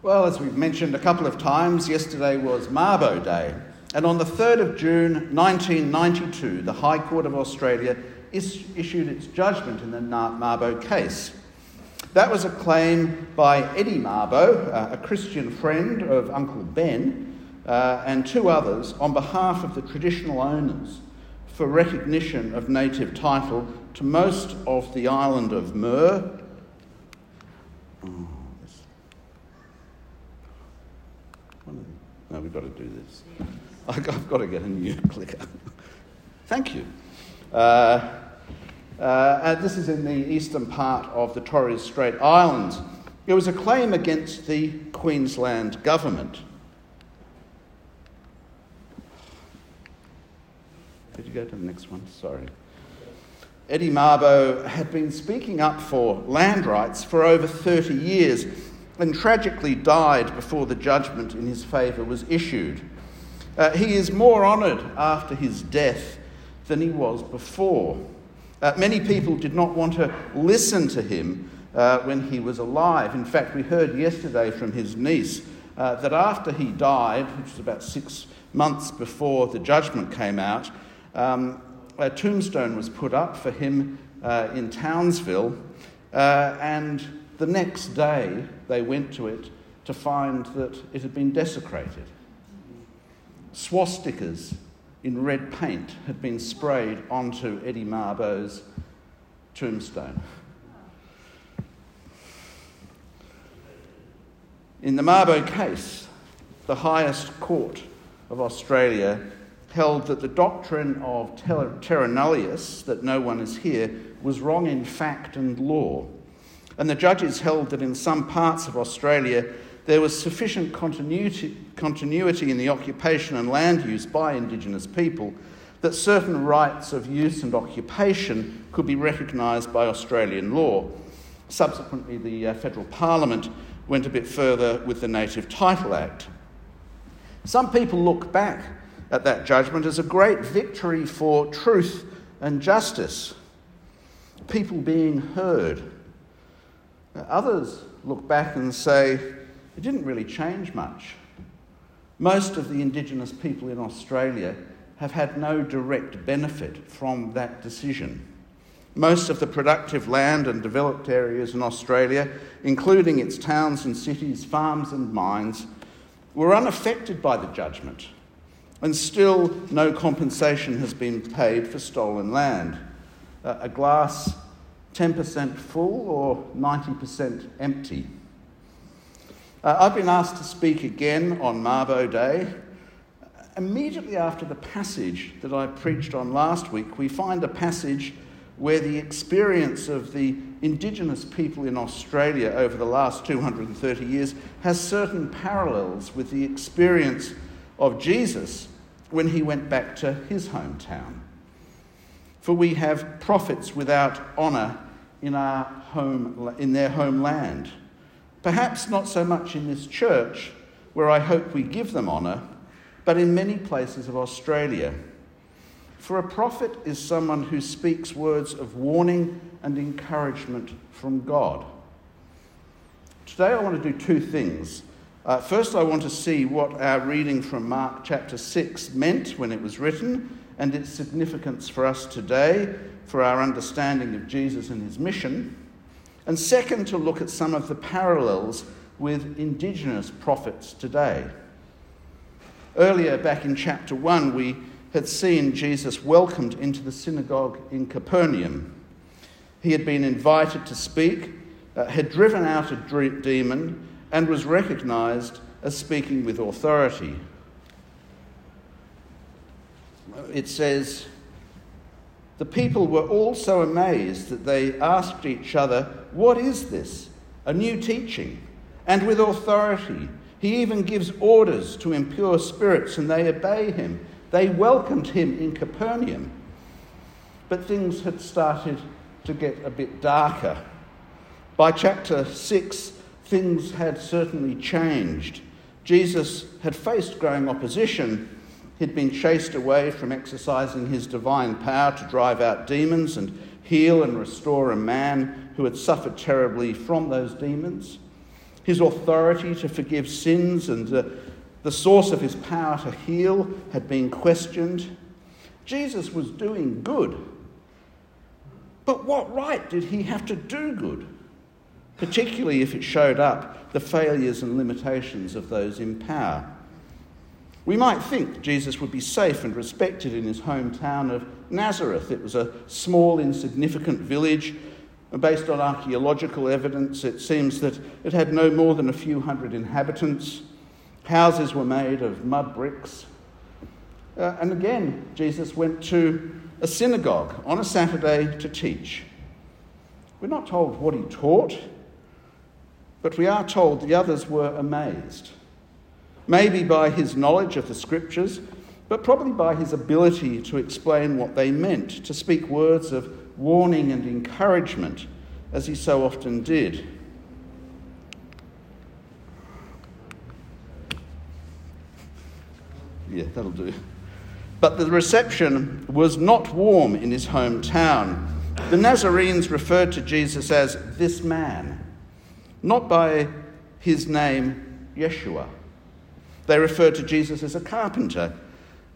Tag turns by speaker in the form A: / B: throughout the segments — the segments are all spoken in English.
A: Well, as we've mentioned a couple of times, yesterday was Mabo Day. And on the 3rd of June 1992, the High Court of Australia is, issued its judgment in the Mabo case. That was a claim by Eddie Mabo, uh, a Christian friend of Uncle Ben, uh, and two others on behalf of the traditional owners for recognition of native title to most of the island of Mer. Oh. No, we've got to do this. I've got to get a new clicker. Thank you. Uh, uh, this is in the eastern part of the Torres Strait Islands. It was a claim against the Queensland government. Did you go to the next one? Sorry. Eddie Mabo had been speaking up for land rights for over 30 years and tragically died before the judgment in his favour was issued. Uh, he is more honoured after his death than he was before. Uh, many people did not want to listen to him uh, when he was alive. In fact, we heard yesterday from his niece uh, that after he died, which was about six months before the judgment came out, um, a tombstone was put up for him uh, in Townsville, uh, and the next day, they went to it to find that it had been desecrated. Swastikas in red paint had been sprayed onto Eddie Mabo's tombstone. In the Marbo case, the highest court of Australia held that the doctrine of terra nullius, that no one is here, was wrong in fact and law. And the judges held that in some parts of Australia there was sufficient continuity, continuity in the occupation and land use by Indigenous people that certain rights of use and occupation could be recognised by Australian law. Subsequently, the uh, Federal Parliament went a bit further with the Native Title Act. Some people look back at that judgment as a great victory for truth and justice, people being heard Others look back and say, it didn't really change much. Most of the Indigenous people in Australia have had no direct benefit from that decision. Most of the productive land and developed areas in Australia, including its towns and cities, farms and mines, were unaffected by the judgment, and still no compensation has been paid for stolen land. a glass 10% full or 90% empty. Uh, I've been asked to speak again on Mabo Day. Immediately after the passage that I preached on last week, we find a passage where the experience of the Indigenous people in Australia over the last 230 years has certain parallels with the experience of Jesus when he went back to his hometown. For we have prophets without honour in, our home, in their homeland. Perhaps not so much in this church, where I hope we give them honour, but in many places of Australia. For a prophet is someone who speaks words of warning and encouragement from God. Today I want to do two things. Uh, first, I want to see what our reading from Mark chapter 6 meant when it was written and its significance for us today for our understanding of Jesus and his mission. And second, to look at some of the parallels with indigenous prophets today. Earlier, back in chapter 1, we had seen Jesus welcomed into the synagogue in Capernaum. He had been invited to speak, uh, had driven out a demon, and was recognized as speaking with authority. It says, the people were all so amazed that they asked each other, What is this? A new teaching, and with authority. He even gives orders to impure spirits, and they obey him. They welcomed him in Capernaum. But things had started to get a bit darker. By chapter 6, things had certainly changed. Jesus had faced growing opposition He'd been chased away from exercising his divine power to drive out demons and heal and restore a man who had suffered terribly from those demons. His authority to forgive sins and uh, the source of his power to heal had been questioned. Jesus was doing good. But what right did he have to do good? Particularly if it showed up the failures and limitations of those in power. We might think Jesus would be safe and respected in his hometown of Nazareth. It was a small, insignificant village. Based on archaeological evidence, it seems that it had no more than a few hundred inhabitants. Houses were made of mud bricks. Uh, and again, Jesus went to a synagogue on a Saturday to teach. We're not told what he taught, but we are told the others were amazed maybe by his knowledge of the scriptures, but probably by his ability to explain what they meant, to speak words of warning and encouragement, as he so often did. Yeah, that'll do. But the reception was not warm in his hometown. The Nazarenes referred to Jesus as this man, not by his name, Yeshua. They referred to Jesus as a carpenter,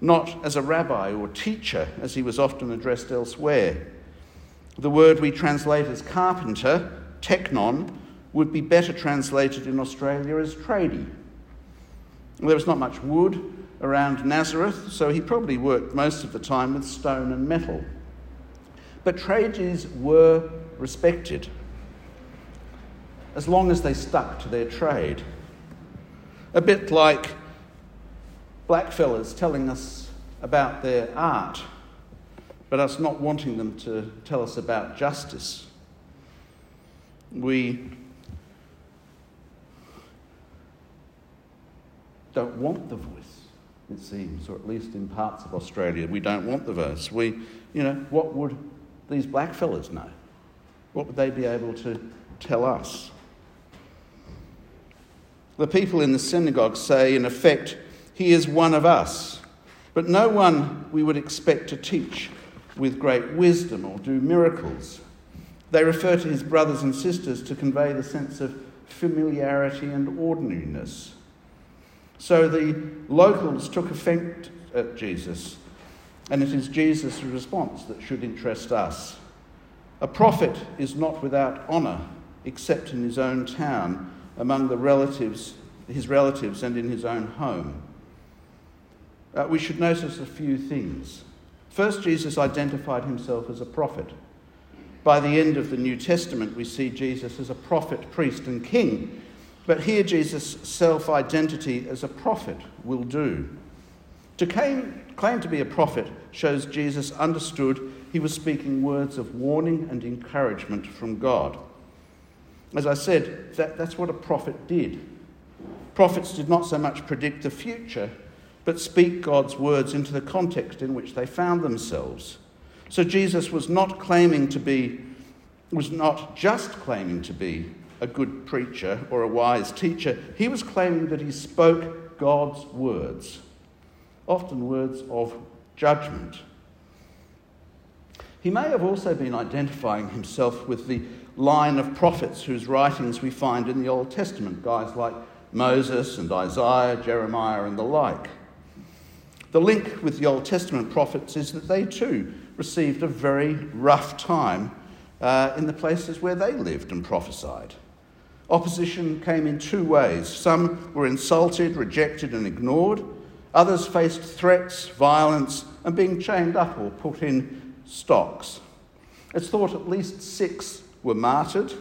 A: not as a rabbi or teacher, as he was often addressed elsewhere. The word we translate as carpenter, tekton, would be better translated in Australia as tradie. There was not much wood around Nazareth, so he probably worked most of the time with stone and metal. But tradies were respected as long as they stuck to their trade. A bit like blackfellas telling us about their art, but us not wanting them to tell us about justice. We don't want the voice, it seems, or at least in parts of Australia, we don't want the voice. We, you know, what would these blackfellas know? What would they be able to tell us? The people in the synagogue say, in effect, he is one of us, but no one we would expect to teach with great wisdom or do miracles. They refer to his brothers and sisters to convey the sense of familiarity and ordinariness. So the locals took offence at Jesus, and it is Jesus' response that should interest us. A prophet is not without honour except in his own town, among the relatives, his relatives, and in his own home uh, we should notice a few things. First, Jesus identified himself as a prophet. By the end of the New Testament, we see Jesus as a prophet, priest, and king. But here, Jesus' self identity as a prophet will do. To claim, claim to be a prophet shows Jesus understood he was speaking words of warning and encouragement from God. As I said, that, that's what a prophet did. Prophets did not so much predict the future but speak God's words into the context in which they found themselves. So Jesus was not claiming to be, was not just claiming to be a good preacher or a wise teacher, he was claiming that he spoke God's words, often words of judgment. He may have also been identifying himself with the line of prophets whose writings we find in the Old Testament, guys like Moses and Isaiah, Jeremiah, and the like. The link with the Old Testament prophets is that they too received a very rough time uh, in the places where they lived and prophesied. Opposition came in two ways. Some were insulted, rejected, and ignored. Others faced threats, violence, and being chained up or put in stocks. It's thought at least six were martyred.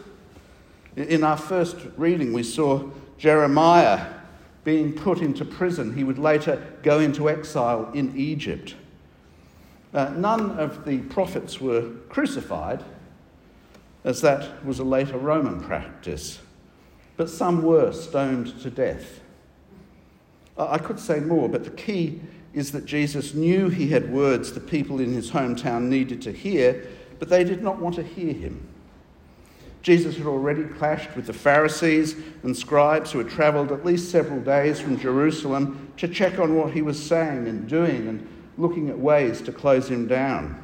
A: In our first reading, we saw Jeremiah being put into prison. He would later go into exile in Egypt. Uh, none of the prophets were crucified, as that was a later Roman practice, but some were stoned to death. I could say more, but the key is that Jesus knew he had words the people in his hometown needed to hear, but they did not want to hear him. Jesus had already clashed with the Pharisees and scribes who had travelled at least several days from Jerusalem to check on what he was saying and doing and looking at ways to close him down.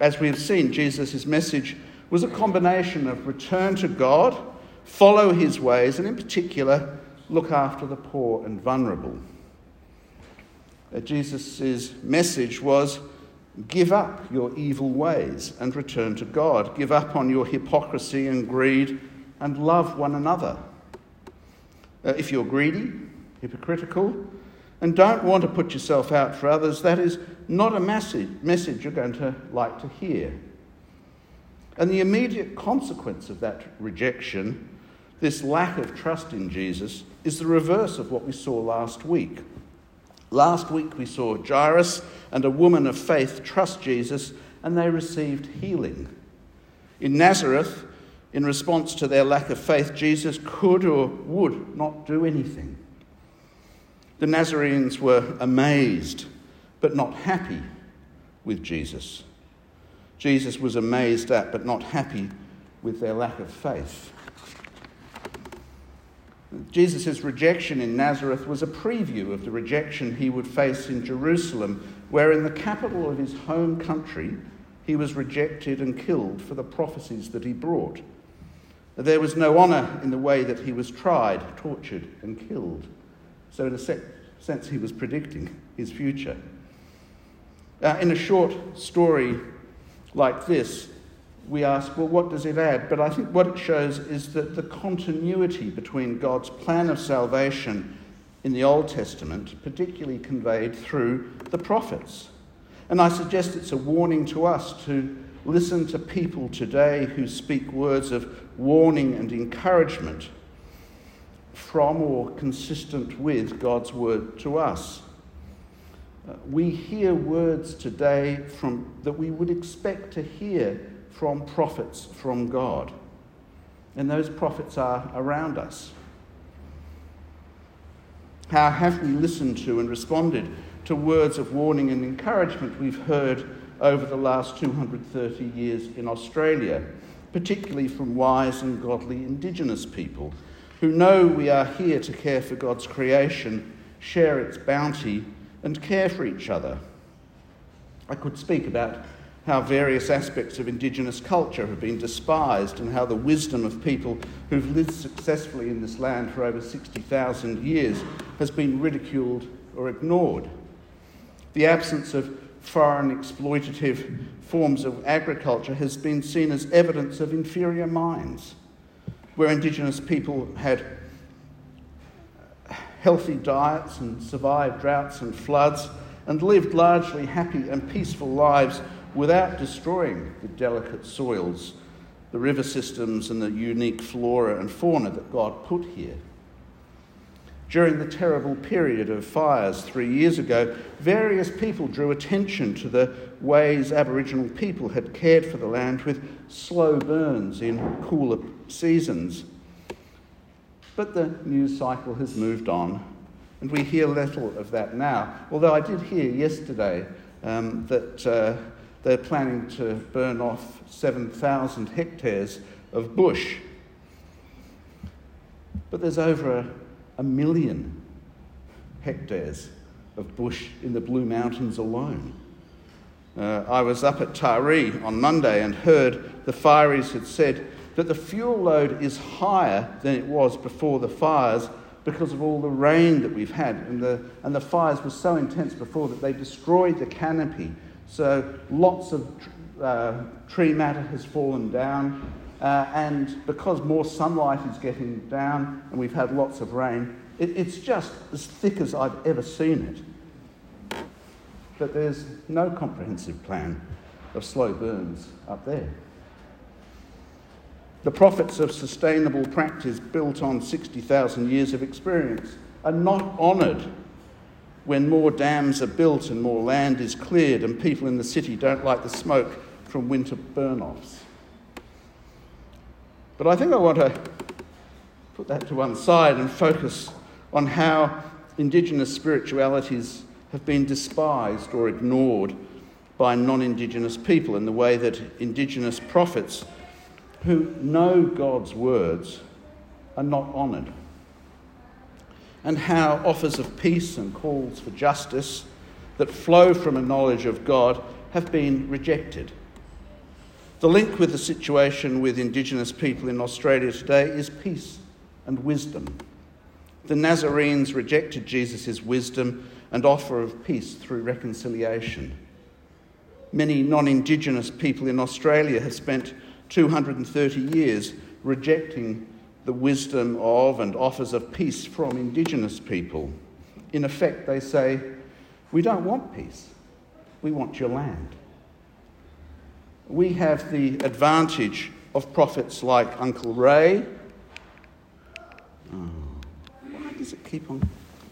A: As we have seen, Jesus' message was a combination of return to God, follow his ways, and in particular, look after the poor and vulnerable. Uh, Jesus' message was give up your evil ways and return to God. Give up on your hypocrisy and greed and love one another. Uh, if you're greedy, hypocritical, and don't want to put yourself out for others, that is not a message, message you're going to like to hear. And the immediate consequence of that rejection, this lack of trust in Jesus, is the reverse of what we saw last week. Last week we saw Jairus and a woman of faith trust Jesus and they received healing. In Nazareth, in response to their lack of faith, Jesus could or would not do anything. The Nazarenes were amazed but not happy with Jesus. Jesus was amazed at but not happy with their lack of faith. Jesus' rejection in Nazareth was a preview of the rejection he would face in Jerusalem, where in the capital of his home country he was rejected and killed for the prophecies that he brought. There was no honour in the way that he was tried, tortured, and killed. So, in a sense, he was predicting his future. Uh, in a short story like this, we ask, well, what does it add? But I think what it shows is that the continuity between God's plan of salvation in the Old Testament, particularly conveyed through the prophets. And I suggest it's a warning to us to listen to people today who speak words of warning and encouragement from or consistent with God's word to us. Uh, we hear words today from, that we would expect to hear from prophets from God. And those prophets are around us. How have we listened to and responded to words of warning and encouragement we've heard over the last 230 years in Australia, particularly from wise and godly Indigenous people who know we are here to care for God's creation, share its bounty, and care for each other? I could speak about how various aspects of Indigenous culture have been despised and how the wisdom of people who've lived successfully in this land for over 60,000 years has been ridiculed or ignored. The absence of foreign exploitative forms of agriculture has been seen as evidence of inferior minds, where Indigenous people had healthy diets and survived droughts and floods and lived largely happy and peaceful lives without destroying the delicate soils, the river systems, and the unique flora and fauna that God put here. During the terrible period of fires three years ago, various people drew attention to the ways Aboriginal people had cared for the land with slow burns in cooler seasons. But the news cycle has moved on, and we hear little of that now. Although I did hear yesterday um, that uh, they're planning to burn off 7,000 hectares of bush. But there's over a, a million hectares of bush in the Blue Mountains alone. Uh, I was up at Taree on Monday and heard the fireys had said that the fuel load is higher than it was before the fires because of all the rain that we've had. And the, and the fires were so intense before that they destroyed the canopy so lots of uh, tree matter has fallen down, uh, and because more sunlight is getting down and we've had lots of rain, it, it's just as thick as I've ever seen it. But there's no comprehensive plan of slow burns up there. The prophets of sustainable practice built on 60,000 years of experience are not honoured when more dams are built and more land is cleared and people in the city don't like the smoke from winter burn offs. But I think I want to put that to one side and focus on how Indigenous spiritualities have been despised or ignored by non Indigenous people in the way that Indigenous prophets who know God's words are not honoured and how offers of peace and calls for justice that flow from a knowledge of God have been rejected. The link with the situation with Indigenous people in Australia today is peace and wisdom. The Nazarenes rejected Jesus' wisdom and offer of peace through reconciliation. Many non Indigenous people in Australia have spent 230 years rejecting the wisdom of and offers of peace from Indigenous people. In effect, they say, We don't want peace, we want your land. We have the advantage of prophets like Uncle Ray. Oh, why does it keep on?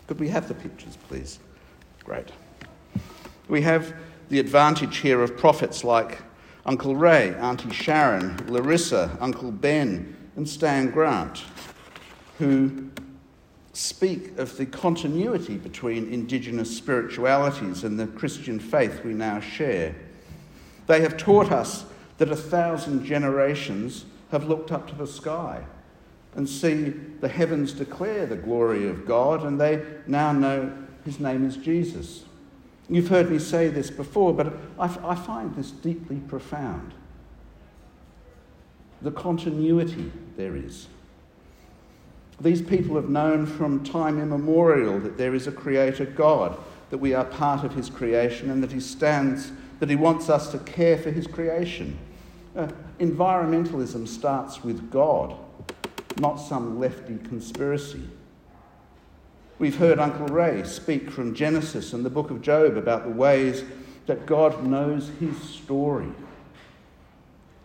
A: Could we have the pictures, please? Great. We have the advantage here of prophets like Uncle Ray, Auntie Sharon, Larissa, Uncle Ben, and Stan Grant, who speak of the continuity between Indigenous spiritualities and the Christian faith we now share. They have taught us that a thousand generations have looked up to the sky and see the heavens declare the glory of God, and they now know his name is Jesus. You've heard me say this before, but I, I find this deeply profound. The continuity there is. These people have known from time immemorial that there is a creator God, that we are part of his creation, and that he stands, that he wants us to care for his creation. Uh, environmentalism starts with God, not some lefty conspiracy. We've heard Uncle Ray speak from Genesis and the book of Job about the ways that God knows his story.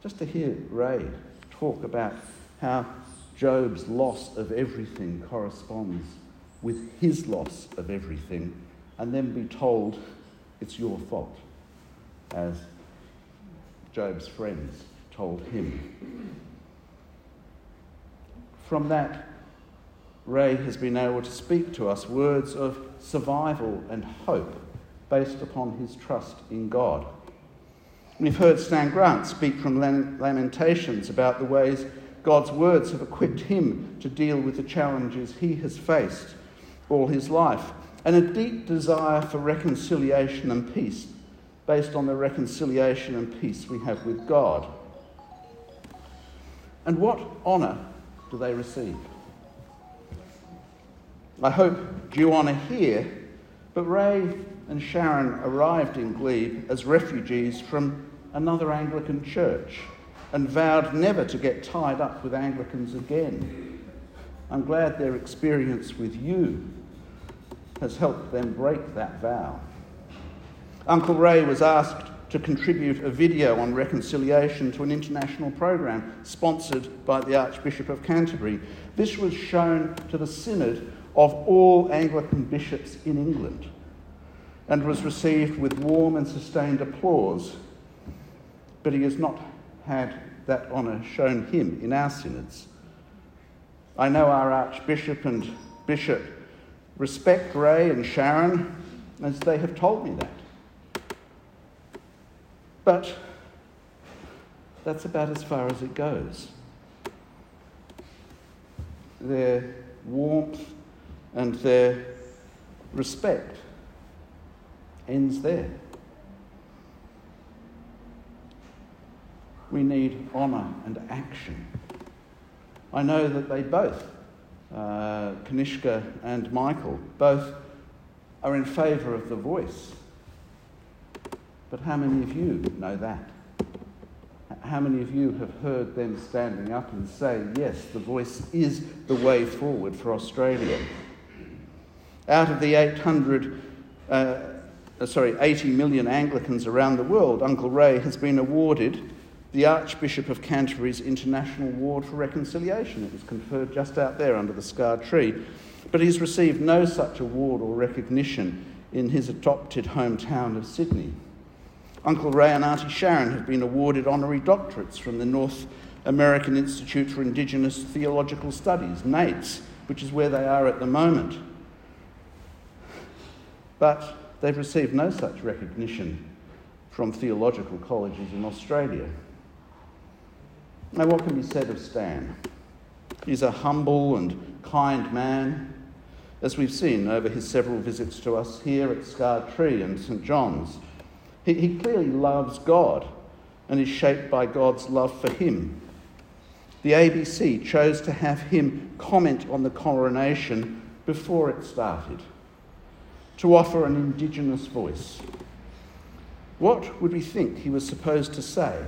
A: Just to hear Ray talk about how Job's loss of everything corresponds with his loss of everything, and then be told it's your fault, as Job's friends told him. From that, Ray has been able to speak to us words of survival and hope based upon his trust in God. We've heard Stan Grant speak from Lamentations about the ways God's words have equipped him to deal with the challenges he has faced all his life, and a deep desire for reconciliation and peace based on the reconciliation and peace we have with God. And what honour do they receive? I hope due honour here, but Ray and Sharon arrived in Glebe as refugees from another Anglican church and vowed never to get tied up with Anglicans again. I'm glad their experience with you has helped them break that vow. Uncle Ray was asked to contribute a video on reconciliation to an international program sponsored by the Archbishop of Canterbury. This was shown to the Synod of all Anglican bishops in England and was received with warm and sustained applause. But he has not had that honour shown him in our synods. I know our Archbishop and Bishop respect Ray and Sharon as they have told me that. But that's about as far as it goes. Their warmth and their respect ends there. We need honour and action. I know that they both, uh, Kanishka and Michael, both are in favour of the voice. But how many of you know that? How many of you have heard them standing up and say, yes, the voice is the way forward for Australia? Out of the 800, uh, sorry, 80 million Anglicans around the world, Uncle Ray has been awarded the Archbishop of Canterbury's International Award for Reconciliation. It was conferred just out there under the scar tree. But he's received no such award or recognition in his adopted hometown of Sydney. Uncle Ray and Auntie Sharon have been awarded honorary doctorates from the North American Institute for Indigenous Theological Studies, NAITS, which is where they are at the moment but they've received no such recognition from theological colleges in Australia. Now, what can be said of Stan? He's a humble and kind man, as we've seen over his several visits to us here at Scar Tree and St John's. He, he clearly loves God and is shaped by God's love for him. The ABC chose to have him comment on the coronation before it started, to offer an Indigenous voice. What would we think he was supposed to say?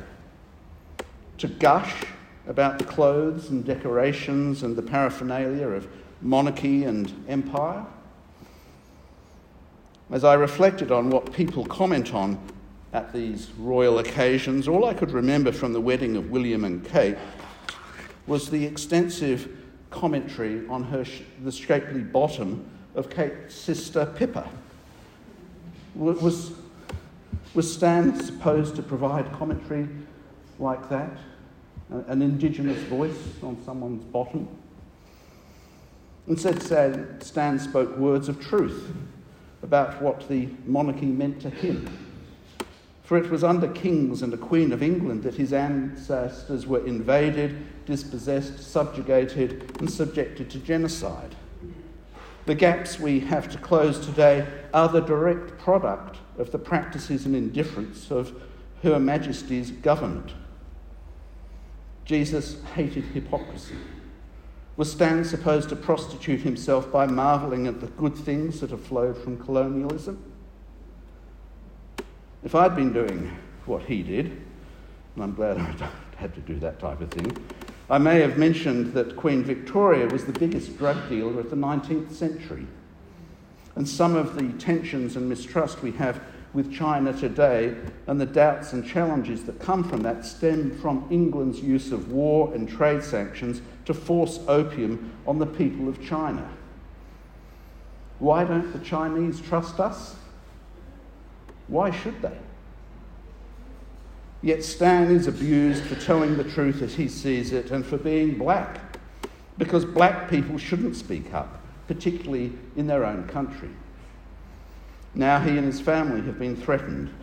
A: To gush about the clothes and decorations and the paraphernalia of monarchy and empire? As I reflected on what people comment on at these royal occasions, all I could remember from the wedding of William and Kate was the extensive commentary on her sh- the shapely bottom of Kate's sister Pippa. Was, was Stan supposed to provide commentary like that? An indigenous voice on someone's bottom? Instead, said, Stan spoke words of truth about what the monarchy meant to him for it was under kings and a queen of England that his ancestors were invaded, dispossessed, subjugated, and subjected to genocide. The gaps we have to close today are the direct product of the practices and indifference of Her Majesty's government. Jesus hated hypocrisy. Was Stan supposed to prostitute himself by marvelling at the good things that have flowed from colonialism? If I'd been doing what he did, and I'm glad I have to do that type of thing, I may have mentioned that Queen Victoria was the biggest drug dealer of the 19th century. And some of the tensions and mistrust we have with China today and the doubts and challenges that come from that stem from England's use of war and trade sanctions to force opium on the people of China. Why don't the Chinese trust us? Why should they? Yet Stan is abused for telling the truth as he sees it and for being black, because black people shouldn't speak up, particularly in their own country. Now he and his family have been threatened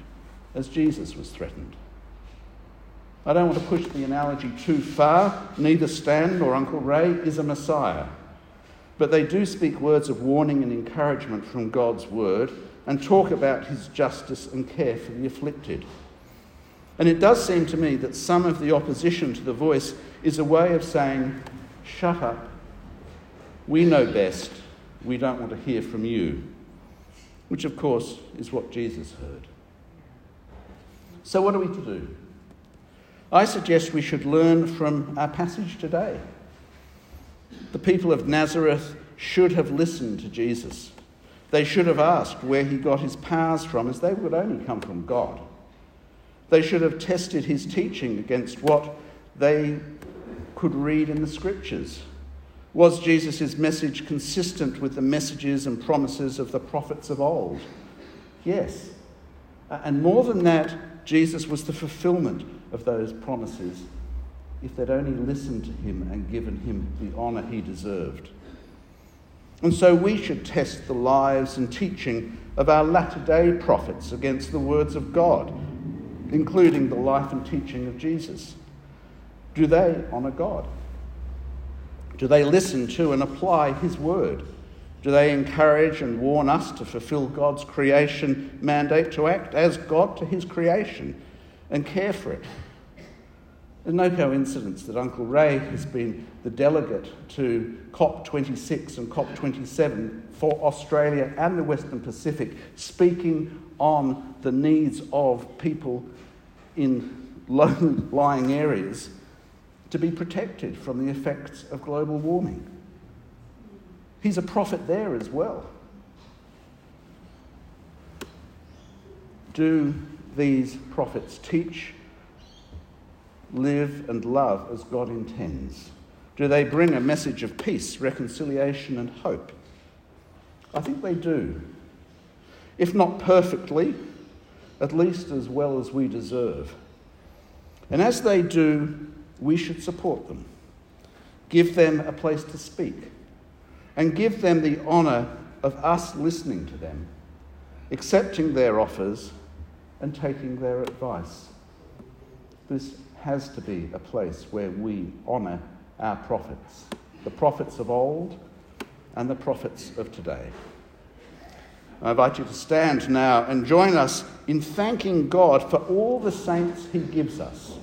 A: as Jesus was threatened. I don't want to push the analogy too far. Neither Stan nor Uncle Ray is a Messiah. But they do speak words of warning and encouragement from God's word and talk about his justice and care for the afflicted. And it does seem to me that some of the opposition to the voice is a way of saying, shut up, we know best, we don't want to hear from you, which of course is what Jesus heard. So, what are we to do? I suggest we should learn from our passage today. The people of Nazareth should have listened to Jesus. They should have asked where he got his powers from, as they would only come from God. They should have tested his teaching against what they could read in the scriptures. Was Jesus' message consistent with the messages and promises of the prophets of old? Yes. And more than that, Jesus was the fulfillment of those promises if they'd only listened to him and given him the honour he deserved. And so we should test the lives and teaching of our latter day prophets against the words of God, including the life and teaching of Jesus. Do they honour God? Do they listen to and apply His word? Do they encourage and warn us to fulfill God's creation mandate to act as God to His creation and care for it? There's no coincidence that Uncle Ray has been the delegate to COP26 and COP27 for Australia and the Western Pacific, speaking on the needs of people in low lying areas to be protected from the effects of global warming. He's a prophet there as well. Do these prophets teach live and love as God intends? Do they bring a message of peace, reconciliation, and hope? I think they do. If not perfectly, at least as well as we deserve. And as they do, we should support them, give them a place to speak, and give them the honour of us listening to them, accepting their offers, and taking their advice. This has to be a place where we honour our prophets, the prophets of old and the prophets of today. I invite you to stand now and join us in thanking God for all the saints he gives us.